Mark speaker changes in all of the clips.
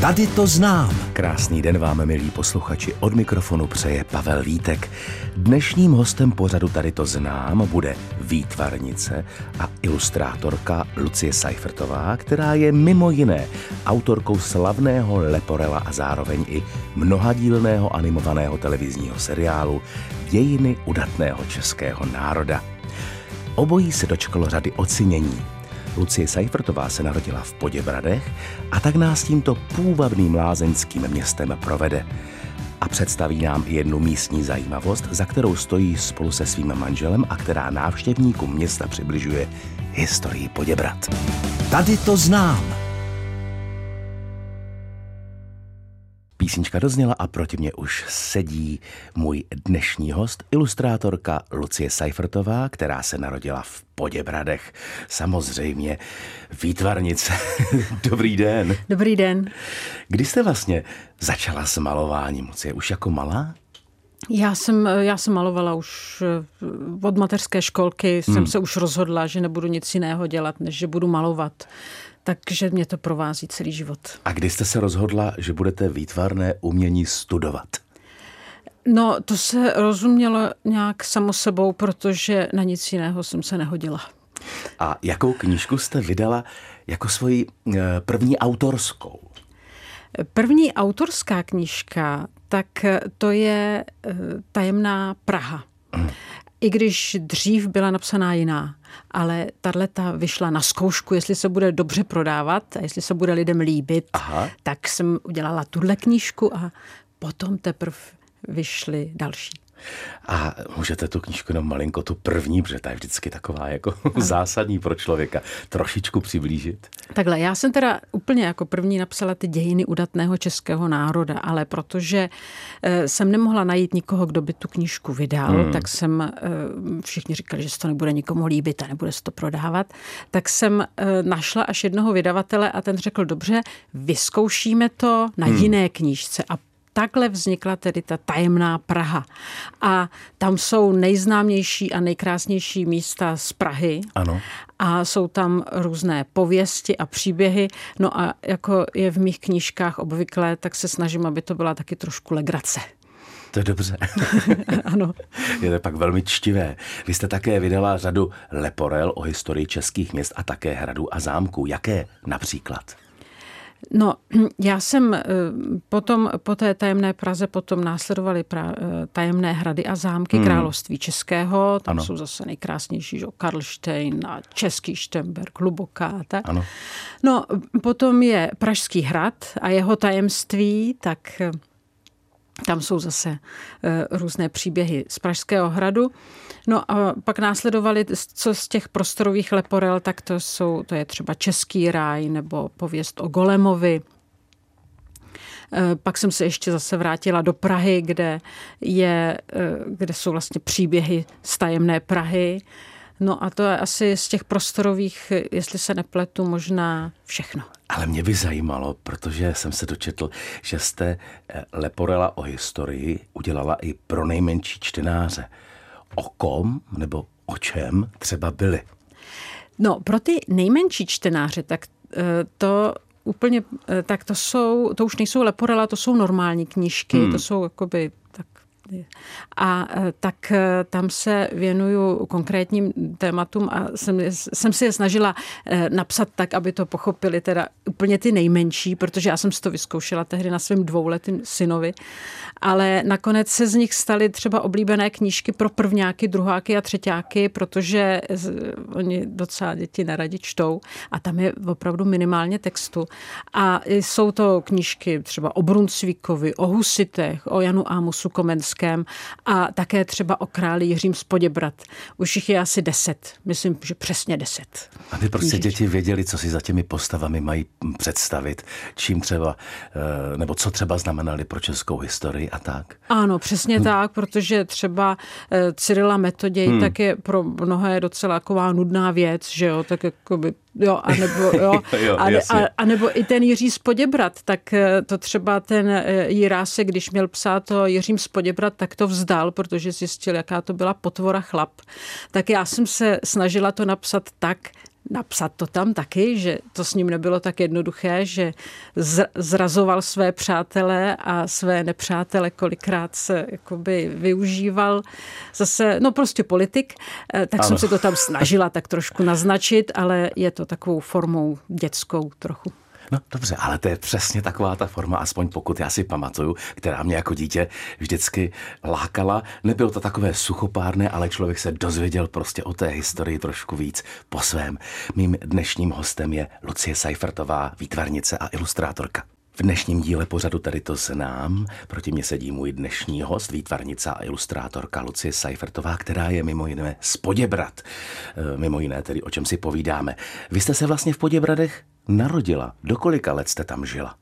Speaker 1: Tady to znám.
Speaker 2: Krásný den vám, milí posluchači. Od mikrofonu přeje Pavel Vítek. Dnešním hostem pořadu Tady to znám bude výtvarnice a ilustrátorka Lucie Seifertová, která je mimo jiné autorkou slavného Leporela a zároveň i mnohadílného animovaného televizního seriálu Dějiny udatného českého národa. Obojí se dočkalo řady ocenění. Lucie Seifertová se narodila v Poděbradech a tak nás tímto půvabným lázeňským městem provede. A představí nám i jednu místní zajímavost, za kterou stojí spolu se svým manželem a která návštěvníkům města přibližuje historii Poděbrad.
Speaker 1: Tady to znám.
Speaker 2: Písnička dozněla a proti mě už sedí můj dnešní host, ilustrátorka Lucie Seifertová, která se narodila v Poděbradech. Samozřejmě výtvarnice. Dobrý den.
Speaker 3: Dobrý den.
Speaker 2: Kdy jste vlastně začala s malováním, Lucie? Už jako malá?
Speaker 3: Já jsem, já jsem malovala už eh, od mateřské školky, hmm. jsem se už rozhodla, že nebudu nic jiného dělat, než že budu malovat takže mě to provází celý život.
Speaker 2: A kdy jste se rozhodla, že budete výtvarné umění studovat?
Speaker 3: No, to se rozumělo nějak samo sebou, protože na nic jiného jsem se nehodila.
Speaker 2: A jakou knížku jste vydala jako svoji eh, první autorskou?
Speaker 3: První autorská knížka, tak to je eh, Tajemná Praha. I když dřív byla napsaná jiná, ale tahle ta vyšla na zkoušku, jestli se bude dobře prodávat a jestli se bude lidem líbit, Aha. tak jsem udělala tuhle knížku a potom teprve vyšly další.
Speaker 2: A můžete tu knížku jenom malinko, tu první, protože ta je vždycky taková jako zásadní pro člověka, trošičku přiblížit?
Speaker 3: Takhle, já jsem teda úplně jako první napsala ty dějiny udatného českého národa, ale protože eh, jsem nemohla najít nikoho, kdo by tu knížku vydal, hmm. tak jsem, eh, všichni říkali, že se to nebude nikomu líbit a nebude se to prodávat, tak jsem eh, našla až jednoho vydavatele a ten řekl, dobře, vyzkoušíme to na hmm. jiné knížce a takhle vznikla tedy ta tajemná Praha. A tam jsou nejznámější a nejkrásnější místa z Prahy.
Speaker 2: Ano.
Speaker 3: A jsou tam různé pověsti a příběhy. No a jako je v mých knížkách obvykle, tak se snažím, aby to byla taky trošku legrace.
Speaker 2: To je dobře.
Speaker 3: ano.
Speaker 2: Je to pak velmi čtivé. Vy jste také vydala řadu leporel o historii českých měst a také hradů a zámků. Jaké například?
Speaker 3: No, já jsem eh, potom, po té tajemné Praze potom následovaly pra, eh, tajemné hrady a zámky hmm. království českého. Tam ano. jsou zase nejkrásnější, že? Karlštejn a Český Štemberg, Hluboká. Tak.
Speaker 2: Ano.
Speaker 3: No, potom je Pražský hrad a jeho tajemství, tak eh, tam jsou zase různé příběhy z Pražského hradu. No a pak následovali, co z těch prostorových leporel, tak to, jsou, to je třeba Český ráj nebo pověst o Golemovi. E, pak jsem se ještě zase vrátila do Prahy, kde, je, e, kde jsou vlastně příběhy z tajemné Prahy. No a to je asi z těch prostorových, jestli se nepletu, možná všechno.
Speaker 2: Ale mě by zajímalo, protože jsem se dočetl, že jste e, Leporela o historii udělala i pro nejmenší čtenáře o kom nebo o čem třeba byly?
Speaker 3: No, pro ty nejmenší čtenáře, tak eh, to úplně, eh, tak to jsou, to už nejsou leporela, to jsou normální knížky, hmm. to jsou jakoby a e, tak e, tam se věnuju konkrétním tématům a jsem, jsem si je snažila e, napsat tak, aby to pochopili teda úplně ty nejmenší, protože já jsem si to vyzkoušela tehdy na svém dvouletým synovi, ale nakonec se z nich staly třeba oblíbené knížky pro prvňáky, druháky a třetíáky, protože oni docela děti neradi čtou a tam je opravdu minimálně textu. A jsou to knížky třeba o Brunsvíkovi, o Husitech, o Janu Ámusu Komenském, Českém a také třeba o králi Jiřím z Poděbrat. Už jich je asi deset, myslím, že přesně deset.
Speaker 2: Aby prostě děti věděli, co si za těmi postavami mají představit, čím třeba, eh, nebo co třeba znamenali pro českou historii a tak.
Speaker 3: Ano, přesně hmm. tak, protože třeba eh, Cyrila Metoděj hmm. tak je pro mnohé docela taková nudná věc, že jo, tak jako by Jo, a nebo, jo,
Speaker 2: jo, a, a,
Speaker 3: a nebo i ten Jiří Spoděbrat, tak eh, to třeba ten eh, Jirásek, když měl psát to Jiřím Spoděbrat, tak to vzdal, protože zjistil, jaká to byla potvora chlap. Tak já jsem se snažila to napsat tak, napsat to tam taky, že to s ním nebylo tak jednoduché, že zrazoval své přátele a své nepřátele kolikrát se jakoby využíval zase, no prostě politik, eh, tak ano. jsem se to tam snažila tak trošku naznačit, ale je to takovou formou dětskou trochu.
Speaker 2: No dobře, ale to je přesně taková ta forma, aspoň pokud já si pamatuju, která mě jako dítě vždycky lákala. Nebylo to takové suchopárné, ale člověk se dozvěděl prostě o té historii trošku víc po svém. Mým dnešním hostem je Lucie Seifertová, výtvarnice a ilustrátorka. V dnešním díle pořadu tady to znám. Proti mě sedí můj dnešní host, výtvarnice a ilustrátorka Lucie Seifertová, která je mimo jiné z Poděbrat. E, mimo jiné tedy, o čem si povídáme. Vy jste se vlastně v Poděbradech narodila. Do kolika let jste tam žila?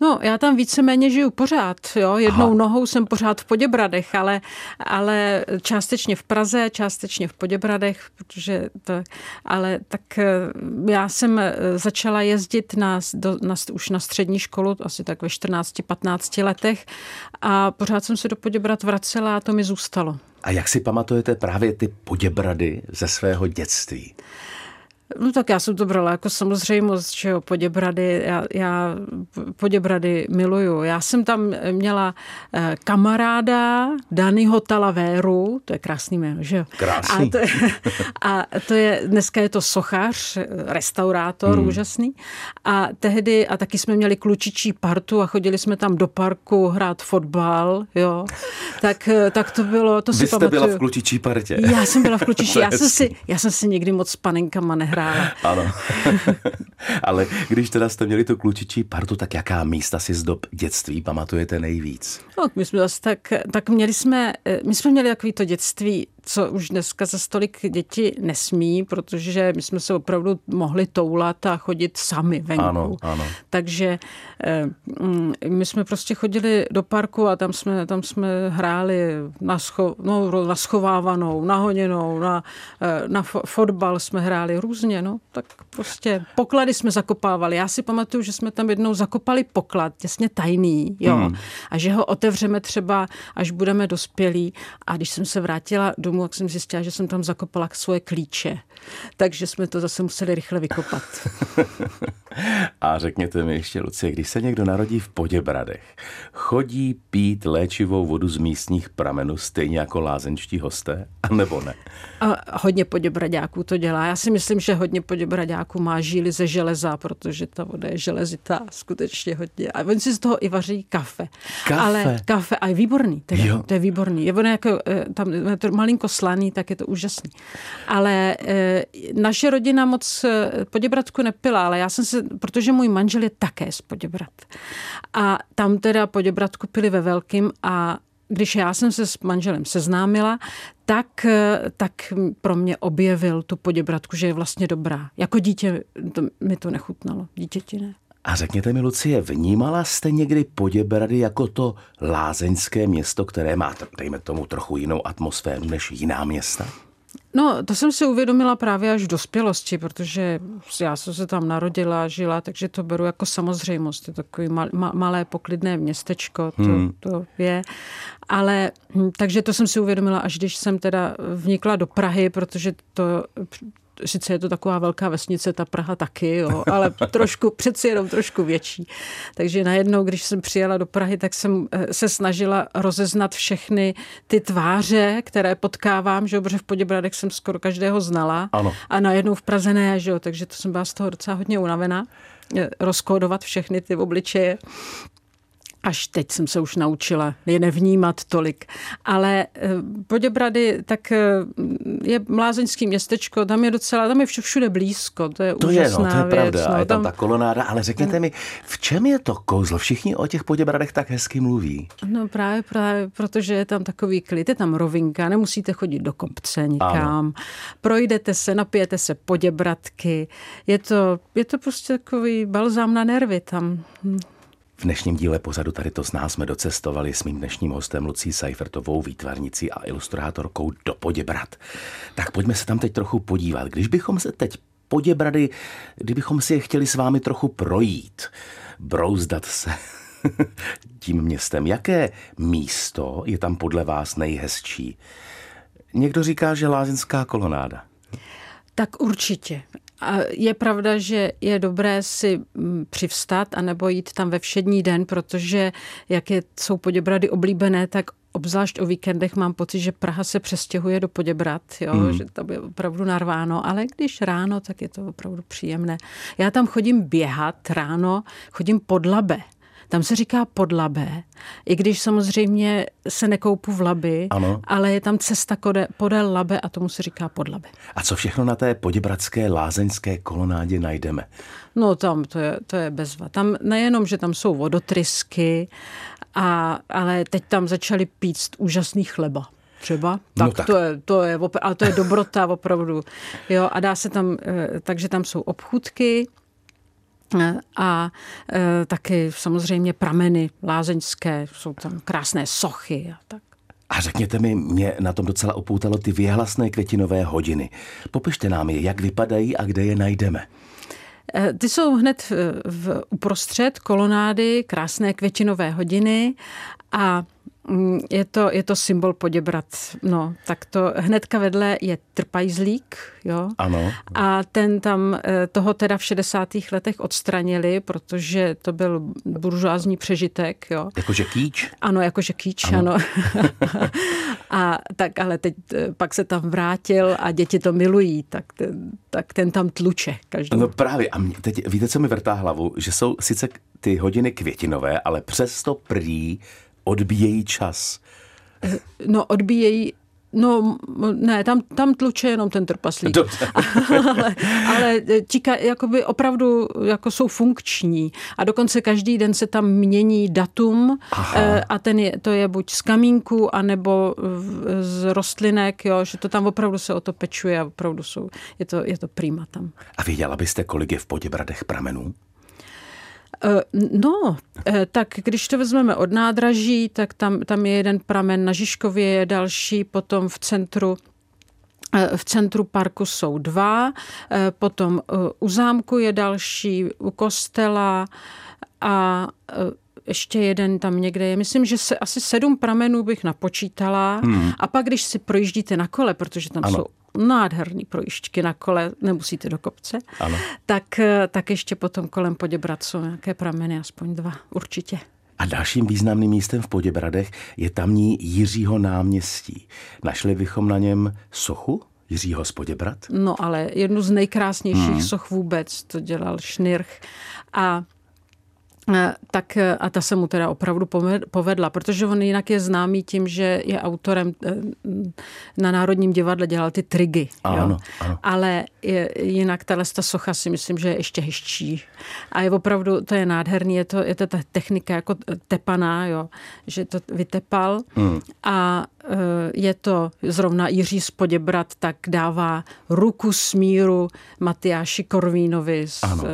Speaker 3: No, já tam víceméně žiju pořád. Jo? Jednou Aha. nohou jsem pořád v Poděbradech, ale, ale částečně v Praze, částečně v Poděbradech, protože to, ale tak eh, já jsem eh, začala jezdit na, do, na, už na střední školu, asi tak ve 14-15 letech a pořád jsem se do Poděbrad vracela a to mi zůstalo.
Speaker 2: A jak si pamatujete právě ty Poděbrady ze svého dětství?
Speaker 3: No tak já jsem to brala jako samozřejmost, že jo, Poděbrady, já, já Poděbrady miluju. Já jsem tam měla eh, kamaráda Danyho Talavéru, to je krásný jméno, že jo?
Speaker 2: Krásný.
Speaker 3: A to, je, a to je, dneska je to sochař, restaurátor, hmm. úžasný. A tehdy, a taky jsme měli klučičí partu a chodili jsme tam do parku hrát fotbal, jo. Tak, tak to bylo, to
Speaker 2: Vy
Speaker 3: si
Speaker 2: jste
Speaker 3: pamatuju.
Speaker 2: byla v klučičí partě.
Speaker 3: Já jsem byla v klučičí, já jsem, si, já jsem si nikdy moc s panenkama nehrála hrála.
Speaker 2: Ano. Ale když teda jste měli tu klučičí partu, tak jaká místa si z dob dětství pamatujete nejvíc?
Speaker 3: No, my jsme zase tak, tak měli jsme, eh, my jsme měli takový to dětství co už dneska za stolik děti nesmí, protože my jsme se opravdu mohli toulat a chodit sami venku.
Speaker 2: Ano, ano.
Speaker 3: Takže eh, mm, my jsme prostě chodili do parku a tam jsme, tam jsme hráli na, scho, no, na schovávanou, nahoněnou, na, eh, na fotbal jsme hráli různě, no, tak prostě poklady jsme zakopávali. Já si pamatuju, že jsme tam jednou zakopali poklad, těsně tajný, jo, hmm. a že ho otevřeme třeba, až budeme dospělí a když jsem se vrátila do domů, jak jsem zjistila, že jsem tam zakopala svoje klíče. Takže jsme to zase museli rychle vykopat.
Speaker 2: A řekněte mi ještě, Lucie, když se někdo narodí v Poděbradech, chodí pít léčivou vodu z místních pramenů stejně jako lázenčtí hosté, a nebo ne?
Speaker 3: A hodně Poděbradáků to dělá. Já si myslím, že hodně Poděbradáků má žíly ze železa, protože ta voda je železitá, skutečně hodně. A oni si z toho i vaří kafe.
Speaker 2: Kafe?
Speaker 3: Ale kafe, a je výborný. To je, to je výborný. Je ono jako, eh, tam je to malinko slaný, tak je to úžasný. Ale e, naše rodina moc eh, Poděbradku nepila, ale já jsem se protože můj manžel je také z Poděbrat. A tam teda Poděbratku pili ve velkým a když já jsem se s manželem seznámila, tak, tak pro mě objevil tu Poděbratku, že je vlastně dobrá. Jako dítě to, mi to nechutnalo, dítěti ne.
Speaker 2: A řekněte mi, Lucie, vnímala jste někdy Poděbrady jako to lázeňské město, které má, dejme tomu, trochu jinou atmosféru než jiná města?
Speaker 3: No, to jsem si uvědomila právě až v dospělosti, protože já jsem se tam narodila, žila, takže to beru jako samozřejmost. Je takový mal, ma, malé poklidné městečko, to, hmm. to je. Ale, hm, takže to jsem si uvědomila, až když jsem teda vnikla do Prahy, protože to sice je to taková velká vesnice, ta Praha taky, jo, ale trošku, přeci jenom trošku větší. Takže najednou, když jsem přijela do Prahy, tak jsem eh, se snažila rozeznat všechny ty tváře, které potkávám, že jo, protože v Poděbradech jsem skoro každého znala.
Speaker 2: Ano.
Speaker 3: A najednou v Praze ne, že jo, takže to jsem byla z toho docela hodně unavená eh, rozkódovat všechny ty obličeje. Až teď jsem se už naučila je nevnímat tolik. Ale eh, Poděbrady, tak eh, je mlázeňský městečko, tam je docela, tam je všude blízko, to je
Speaker 2: to
Speaker 3: úžasná
Speaker 2: je, no, to je
Speaker 3: věc.
Speaker 2: pravda,
Speaker 3: no,
Speaker 2: je tam ta kolonáda, ale řekněte mi, v čem je to kouzlo? Všichni o těch Poděbradech tak hezky mluví.
Speaker 3: No právě, právě, protože je tam takový klid, je tam rovinka, nemusíte chodit do kopce nikam, ano. projdete se, napijete se Poděbradky, je to, je to prostě takový balzám na nervy tam.
Speaker 2: V dnešním díle pořadu tady to z nás jsme docestovali s mým dnešním hostem Lucí Seifertovou, výtvarnicí a ilustrátorkou do Poděbrad. Tak pojďme se tam teď trochu podívat. Když bychom se teď Poděbrady, kdybychom si je chtěli s vámi trochu projít, brouzdat se tím městem, jaké místo je tam podle vás nejhezčí? Někdo říká, že Lázeňská kolonáda.
Speaker 3: Tak určitě. A je pravda, že je dobré si mm, přivstat a nebo jít tam ve všední den, protože jak je, jsou Poděbrady oblíbené, tak obzvlášť o víkendech mám pocit, že Praha se přestěhuje do Poděbrat, jo, mm. že tam je opravdu narváno, ale když ráno, tak je to opravdu příjemné. Já tam chodím běhat ráno, chodím pod Labe. Tam se říká podlabe, i když samozřejmě se nekoupu v Laby, ano. ale je tam cesta podél Labe a tomu se říká podlabe.
Speaker 2: A co všechno na té poděbradské lázeňské kolonádě najdeme?
Speaker 3: No tam to je, to je bezva. Tam nejenom, že tam jsou vodotrysky, a, ale teď tam začali pít úžasný chleba třeba, tak, no tak. To, je, to je, ale to je dobrota opravdu. Jo, a dá se tam, eh, takže tam jsou obchůdky, a e, taky samozřejmě prameny lázeňské, jsou tam krásné sochy a tak.
Speaker 2: A řekněte mi, mě na tom docela upoutalo ty věhlasné květinové hodiny. Popište nám je, jak vypadají a kde je najdeme.
Speaker 3: E, ty jsou hned v, v uprostřed kolonády, krásné květinové hodiny a je to, je to symbol Poděbrat. No, tak to hnedka vedle je trpajzlík, jo.
Speaker 2: Ano.
Speaker 3: A ten tam, eh, toho teda v 60. letech odstranili, protože to byl buržoázní přežitek, jo.
Speaker 2: Jakože kýč?
Speaker 3: Ano, jakože kýč, ano. ano. a tak, ale teď eh, pak se tam vrátil a děti to milují, tak ten, tak ten tam tluče každý.
Speaker 2: No právě, a mě, teď víte, co mi vrtá hlavu? Že jsou sice ty hodiny květinové, ale přesto prý odbíjejí čas.
Speaker 3: No, odbíjejí No, ne, tam, tam tluče jenom ten trpaslík. ale, ale tíka, jakoby opravdu jako jsou funkční. A dokonce každý den se tam mění datum Aha. Eh, a ten je, to je buď z kamínku, anebo z rostlinek, jo, že to tam opravdu se o to pečuje a opravdu jsou, je to, je to prima tam.
Speaker 2: A věděla byste, kolik je v Poděbradech pramenů?
Speaker 3: Eh, no, eh, tak když to vezmeme od nádraží, tak tam, tam je jeden pramen na Žižkově, je další, potom v centru eh, v centru parku jsou dva, potom u zámku je další, u kostela a ještě jeden tam někde je. Myslím, že se asi sedm pramenů bych napočítala. Hmm. A pak, když si projíždíte na kole, protože tam ano. jsou nádherný projišťky na kole, nemusíte do kopce, ano. Tak, tak ještě potom kolem Poděbrat jsou nějaké prameny, aspoň dva určitě.
Speaker 2: A dalším významným místem v Poděbradech je tamní Jiřího náměstí. Našli bychom na něm sochu Jiřího z Poděbrad?
Speaker 3: No ale jednu z nejkrásnějších hmm. soch vůbec, to dělal Šnirch. A tak eh, a ta se mu teda opravdu povedla, protože on jinak je známý tím, že je autorem eh, na Národním divadle dělal ty trigy.
Speaker 2: Ano, jo? ano.
Speaker 3: Ale je, jinak tahle ta socha si myslím, že je ještě hezčí. A je opravdu, to je nádherný, je to, je to ta technika jako tepaná, jo? že to vytepal. Hmm. A je to zrovna Jiří z Poděbrat, tak dává ruku smíru Matyáši Korvínovi,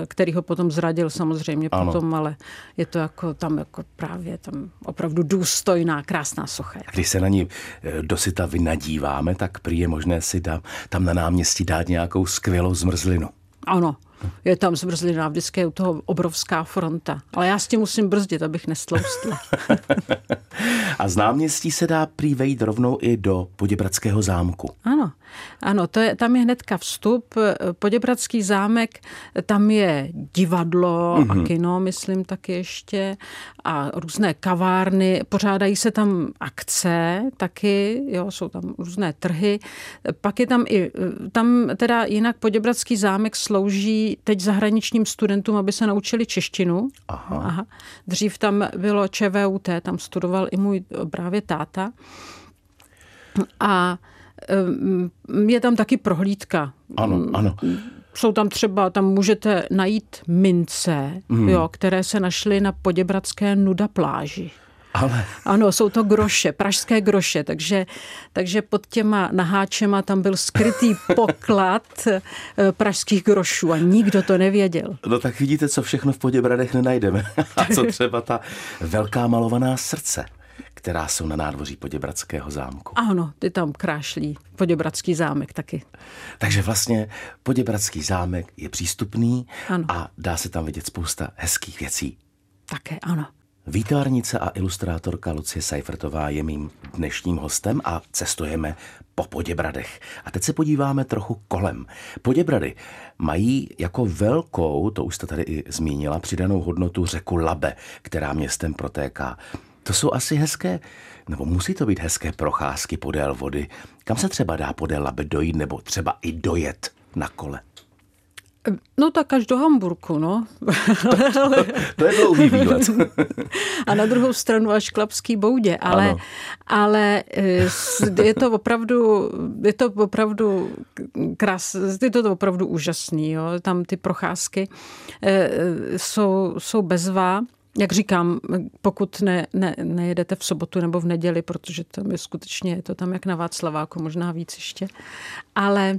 Speaker 3: který ho potom zradil samozřejmě ano. potom, ale je to jako tam jako právě tam opravdu důstojná, krásná socha.
Speaker 2: Když se na ní eh, dosyta vynadíváme, tak prý je možné si tam, tam na náměstí dát nějakou skvělou zmrzlinu.
Speaker 3: Ano, je tam zmrzlina, vždycky je u toho obrovská fronta. Ale já s tím musím brzdit, abych nestloustla.
Speaker 2: a z náměstí se dá prý vejít rovnou i do Poděbradského zámku.
Speaker 3: Ano, ano, to je, tam je hnedka vstup. Poděbradský zámek, tam je divadlo mm-hmm. a mhm. kino, myslím taky ještě, a různé kavárny. Pořádají se tam akce taky, jo, jsou tam různé trhy. Pak je tam i, tam teda jinak Poděbradský zámek slouží teď zahraničním studentům, aby se naučili češtinu.
Speaker 2: Aha. Aha.
Speaker 3: Dřív tam bylo ČVUT, tam studoval i můj právě táta. A je tam taky prohlídka.
Speaker 2: Ano, ano.
Speaker 3: Jsou tam třeba, tam můžete najít mince, hmm. jo, které se našly na Poděbradské nuda pláži.
Speaker 2: Ale...
Speaker 3: Ano, jsou to groše, pražské groše, takže, takže pod těma naháčema tam byl skrytý poklad eh, pražských grošů a nikdo to nevěděl.
Speaker 2: No tak vidíte, co všechno v Poděbradech nenajdeme. A co třeba ta velká malovaná srdce která jsou na nádvoří Poděbradského zámku.
Speaker 3: Ano, ty tam krášlí. Poděbradský zámek taky.
Speaker 2: Takže vlastně Poděbradský zámek je přístupný
Speaker 3: ano.
Speaker 2: a dá se tam vidět spousta hezkých věcí.
Speaker 3: Také ano.
Speaker 2: Výtvarnice a ilustrátorka Lucie Seifertová je mým dnešním hostem a cestujeme po Poděbradech. A teď se podíváme trochu kolem. Poděbrady mají jako velkou, to už jste tady i zmínila, přidanou hodnotu řeku Labe, která městem protéká. To jsou asi hezké, nebo musí to být hezké procházky podél vody. Kam se třeba dá podél Labe dojít, nebo třeba i dojet na kole?
Speaker 3: No tak až do Hamburku, no.
Speaker 2: to, to je dlouhý výlet.
Speaker 3: a na druhou stranu až k Lapský boudě, ale, ale eh, je to opravdu, je to opravdu krás, je to opravdu úžasný, jo. Tam ty procházky eh, jsou, jsou bezvá. Jak říkám, pokud ne, ne, nejedete v sobotu nebo v neděli, protože tam je skutečně, je to tam jak na Václaváku, možná víc ještě, ale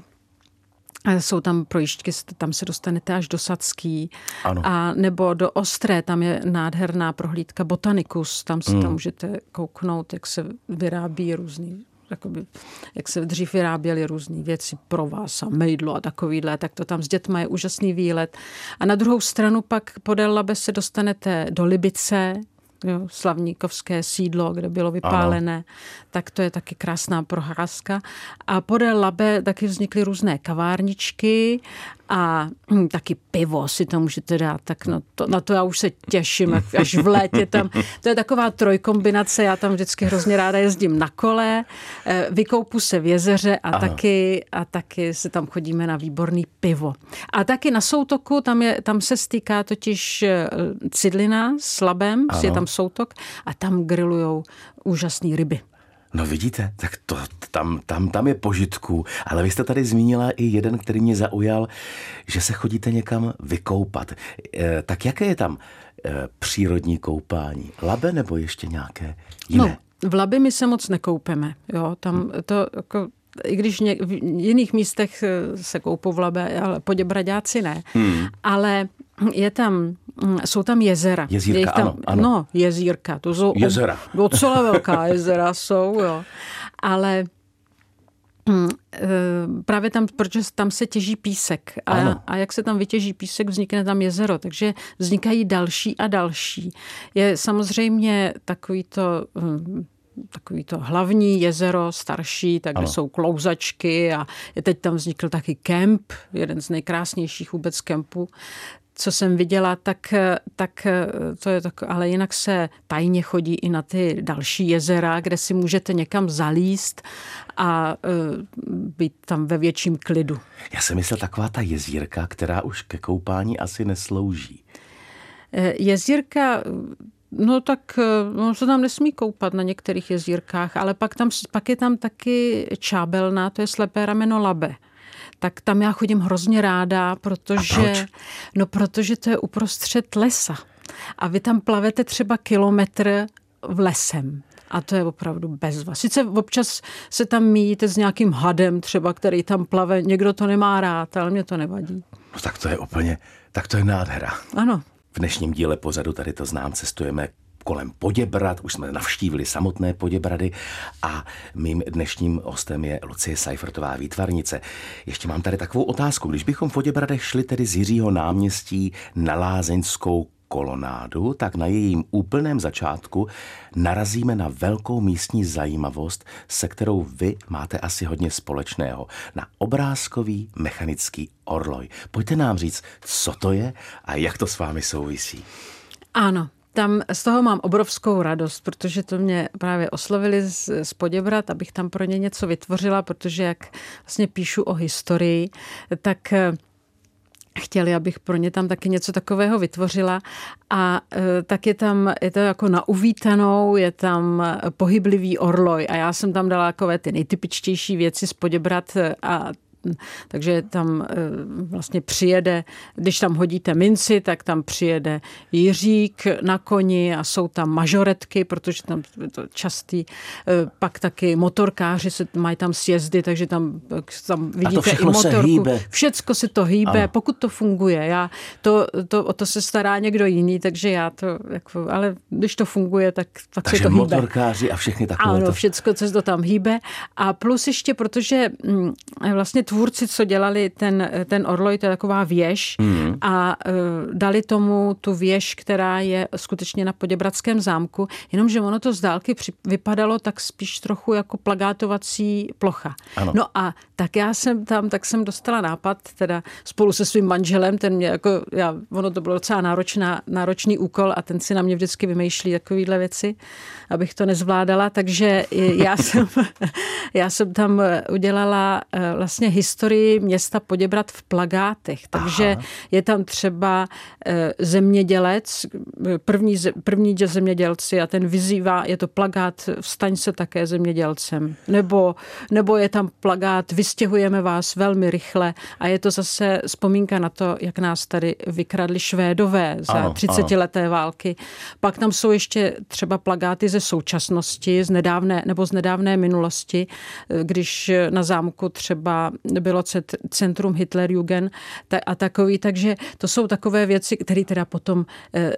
Speaker 3: jsou tam projížďky, tam se dostanete až do Sadský. Ano. A nebo do Ostré, tam je nádherná prohlídka Botanicus, tam se hmm. tam můžete kouknout, jak se vyrábí různý jakoby, jak se dřív vyráběly různé věci pro vás a mejdlo a takovýhle, tak to tam s dětma je úžasný výlet. A na druhou stranu pak podél Labe se dostanete do Libice, jo, slavníkovské sídlo, kde bylo vypálené, ano. tak to je taky krásná procházka. A podél Labe taky vznikly různé kavárničky a hm, taky pivo si tam můžete dát, tak no to, na to já už se těším, až v létě tam. To je taková trojkombinace, já tam vždycky hrozně ráda jezdím na kole, eh, vykoupu se v jezeře a taky, a taky se tam chodíme na výborný pivo. A taky na Soutoku, tam, je, tam se stýká totiž eh, Cidlina s Labem, ano. je tam Soutok a tam grillujou úžasné ryby.
Speaker 2: No vidíte, tak to, tam, tam, tam je požitků. Ale vy jste tady zmínila i jeden, který mě zaujal, že se chodíte někam vykoupat. E, tak jaké je tam e, přírodní koupání? Labe nebo ještě nějaké jiné?
Speaker 3: No, v Labe my se moc nekoupeme. Jo, tam to jako i když ně, v jiných místech eh, se koupou v Labe, ale poděbradáci ne. Hmm. Ale je tam, mm, jsou tam jezera.
Speaker 2: Jezírka,
Speaker 3: tam,
Speaker 2: ano, ano.
Speaker 3: No, jezírka, to jsou
Speaker 2: jezera.
Speaker 3: docela velká jezera jsou, jo. Ale mm, eh, právě tam, protože tam se těží písek a, a jak se tam vytěží písek, vznikne tam jezero, takže vznikají další a další. Je samozřejmě takový to hm, takový to hlavní jezero, starší, tak kde jsou klouzačky a je teď tam vznikl taky kemp, jeden z nejkrásnějších vůbec kempů, co jsem viděla, tak, tak to je tak, ale jinak se tajně chodí i na ty další jezera, kde si můžete někam zalíst a uh, být tam ve větším klidu.
Speaker 2: Já jsem myslel taková ta jezírka, která už ke koupání asi neslouží.
Speaker 3: E, jezírka No tak no, se tam nesmí koupat na některých jezírkách, ale pak, tam, pak je tam taky čábelná, to je slepé rameno Labe. Tak tam já chodím hrozně ráda, protože, no, protože to je uprostřed lesa. A vy tam plavete třeba kilometr v lesem. A to je opravdu bezva. Sice občas se tam míjíte s nějakým hadem třeba, který tam plave. Někdo to nemá rád, ale mě to nevadí.
Speaker 2: No tak to je úplně, tak to je nádhera.
Speaker 3: Ano.
Speaker 2: V dnešním díle pořadu tady to znám, cestujeme kolem Poděbrad, už jsme navštívili samotné Poděbrady a mým dnešním hostem je Lucie Seifertová výtvarnice. Ještě mám tady takovou otázku. Když bychom v Poděbradech šli tedy z Jiřího náměstí na Lázeňskou kolonádu, tak na jejím úplném začátku narazíme na velkou místní zajímavost, se kterou vy máte asi hodně společného. Na obrázkový mechanický orloj. Pojďte nám říct, co to je a jak to s vámi souvisí.
Speaker 3: Ano, tam z toho mám obrovskou radost, protože to mě právě oslovili z, z Poděbrat, abych tam pro ně něco vytvořila, protože jak vlastně píšu o historii, tak chtěli, abych pro ně tam taky něco takového vytvořila. A e, tak je tam, je to jako na uvítanou, je tam pohyblivý orloj. A já jsem tam dala takové ty nejtypičtější věci z Poděbrat a takže tam eh, vlastně přijede, když tam hodíte minci, tak tam přijede Jiřík na koni a jsou tam mažoretky, protože tam je to častý, eh, pak taky motorkáři se mají tam sjezdy, takže tam, tam vidíte i motorku.
Speaker 2: Se
Speaker 3: Všecko se to hýbe, ano. pokud to funguje. Já, to, to, o to se stará někdo jiný, takže já to, jako, ale když to funguje, tak pak
Speaker 2: takže
Speaker 3: se to hýbe.
Speaker 2: motorkáři a všechny takové.
Speaker 3: Ano, to... všecko, co se to tam hýbe. A plus ještě, protože mm, vlastně tvůrci, co dělali ten, ten orloj, to je taková věž mm. a uh, dali tomu tu věž, která je skutečně na Poděbradském zámku, jenomže ono to z dálky při, vypadalo tak spíš trochu jako plagátovací plocha.
Speaker 2: Ano.
Speaker 3: No a tak já jsem tam, tak jsem dostala nápad, teda spolu se svým manželem, ten mě jako, já, ono to bylo docela náročná, náročný úkol a ten si na mě vždycky vymýšlí takovýhle věci, abych to nezvládala, takže já jsem, já jsem tam udělala eh, vlastně historii města Poděbrat v plagátech, takže Aha. je tam třeba eh, zemědělec, první, první zemědělci a ten vyzývá, je to plagát, vstaň se také zemědělcem, nebo, nebo je tam plagát, vystěhujeme vás velmi rychle a je to zase vzpomínka na to, jak nás tady vykradli Švédové za ano, 30 leté války. Pak tam jsou ještě třeba plagáty ze současnosti, z nedávné nebo z nedávné minulosti, když na zámku třeba bylo centrum Hitlerjugend a takový, takže to jsou takové věci, které teda potom eh,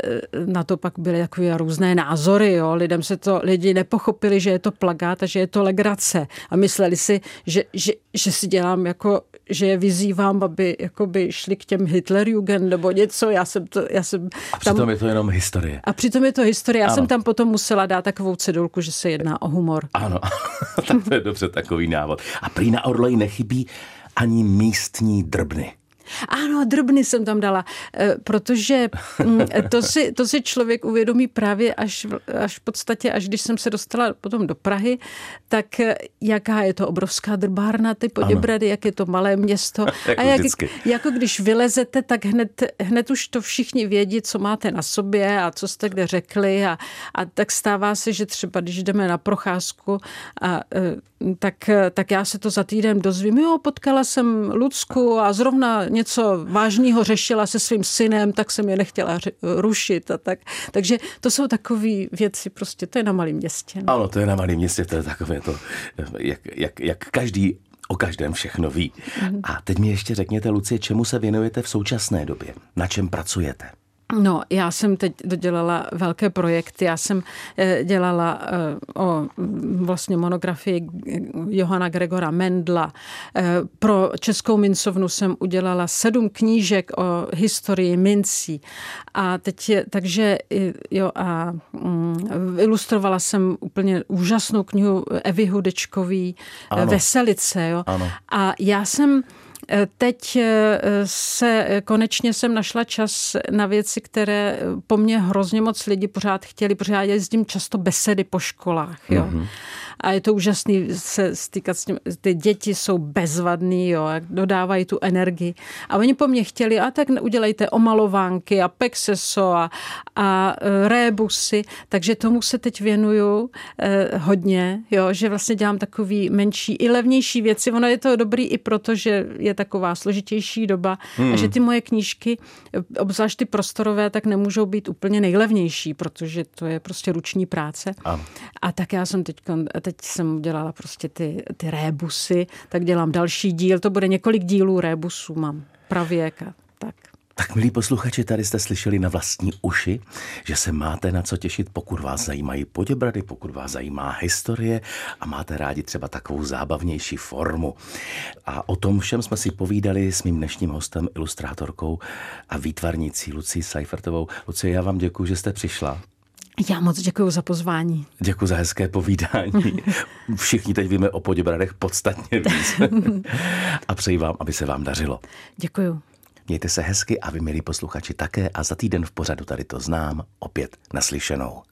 Speaker 3: na to pak byly takové různé názory. Jo. Lidem se to, lidi nepochopili, že je to plagát a že je to legrace a mysleli si, že, že, že si dělám jako, že je vyzývám, aby jakoby šli k těm Hitlerjugend nebo něco. Já jsem to, já jsem
Speaker 2: a přitom tam, je to jenom historie.
Speaker 3: A přitom je to historie. Já ano. jsem tam potom musela dát takovou cedulku, že se jedná o humor.
Speaker 2: Ano, tak to je dobře takový návod. A prý na Orloji nechybí ani místní drbny.
Speaker 3: Ano, drobny jsem tam dala, eh, protože mm, to si, to si člověk uvědomí právě až, až v podstatě, až když jsem se dostala potom do Prahy, tak eh, jaká je to obrovská drbárna, ty Poděbrady, jak je to malé město.
Speaker 2: jako
Speaker 3: a jak,
Speaker 2: vždycky.
Speaker 3: jako když vylezete, tak hned, hned už to všichni vědí, co máte na sobě a co jste kde řekli a, a tak stává se, že třeba když jdeme na procházku a eh, tak, tak já se to za týden dozvím. Jo, potkala jsem Lucku a zrovna něco vážného řešila se svým synem, tak jsem je nechtěla rušit a tak. Takže to jsou takové věci, prostě to je na malém městě.
Speaker 2: No. Ano, to je na malém městě, to je takové to, jak, jak, jak každý o každém všechno ví. Mm. A teď mi ještě řekněte, Lucie, čemu se věnujete v současné době? Na čem pracujete?
Speaker 3: No, já jsem teď dodělala velké projekty. Já jsem eh, dělala eh, o vlastně monografii Johana Gregora Mendla. Eh, pro Českou mincovnu jsem udělala sedm knížek o historii mincí. A teď je, takže jo, a um, ilustrovala jsem úplně úžasnou knihu Evy Hudečkový ano. Veselice. Jo.
Speaker 2: Ano.
Speaker 3: A já jsem Teď eh, se konečně jsem našla čas na věci, které po mně hrozně moc lidi pořád chtěli, protože já jezdím často besedy po školách. Jo. Mm-hmm a je to úžasný se stýkat s tím. Ty děti jsou bezvadný, jo, jak dodávají tu energii. A oni po mně chtěli, a tak udělejte omalovánky a pexeso a, a e, rébusy, takže tomu se teď věnuju eh, hodně, jo, že vlastně dělám takový menší i levnější věci. Ono je to dobrý i proto, že je taková složitější doba hmm. a že ty moje knížky, obzvlášť ty prostorové, tak nemůžou být úplně nejlevnější, protože to je prostě ruční práce. A, a tak já jsem teď, teď jsem udělala prostě ty, ty rébusy, tak dělám další díl, to bude několik dílů rébusů, mám pravěk a tak.
Speaker 2: Tak, milí posluchači, tady jste slyšeli na vlastní uši, že se máte na co těšit, pokud vás zajímají poděbrady, pokud vás zajímá historie a máte rádi třeba takovou zábavnější formu. A o tom všem jsme si povídali s mým dnešním hostem, ilustrátorkou a výtvarnicí Lucí Seifertovou. Lucie, já vám děkuji, že jste přišla.
Speaker 3: Já moc děkuji za pozvání.
Speaker 2: Děkuji za hezké povídání. Všichni teď víme o Poděbradech podstatně víc. a přeji vám, aby se vám dařilo.
Speaker 3: Děkuji.
Speaker 2: Mějte se hezky a vy, milí posluchači, také a za týden v pořadu tady to znám opět naslyšenou.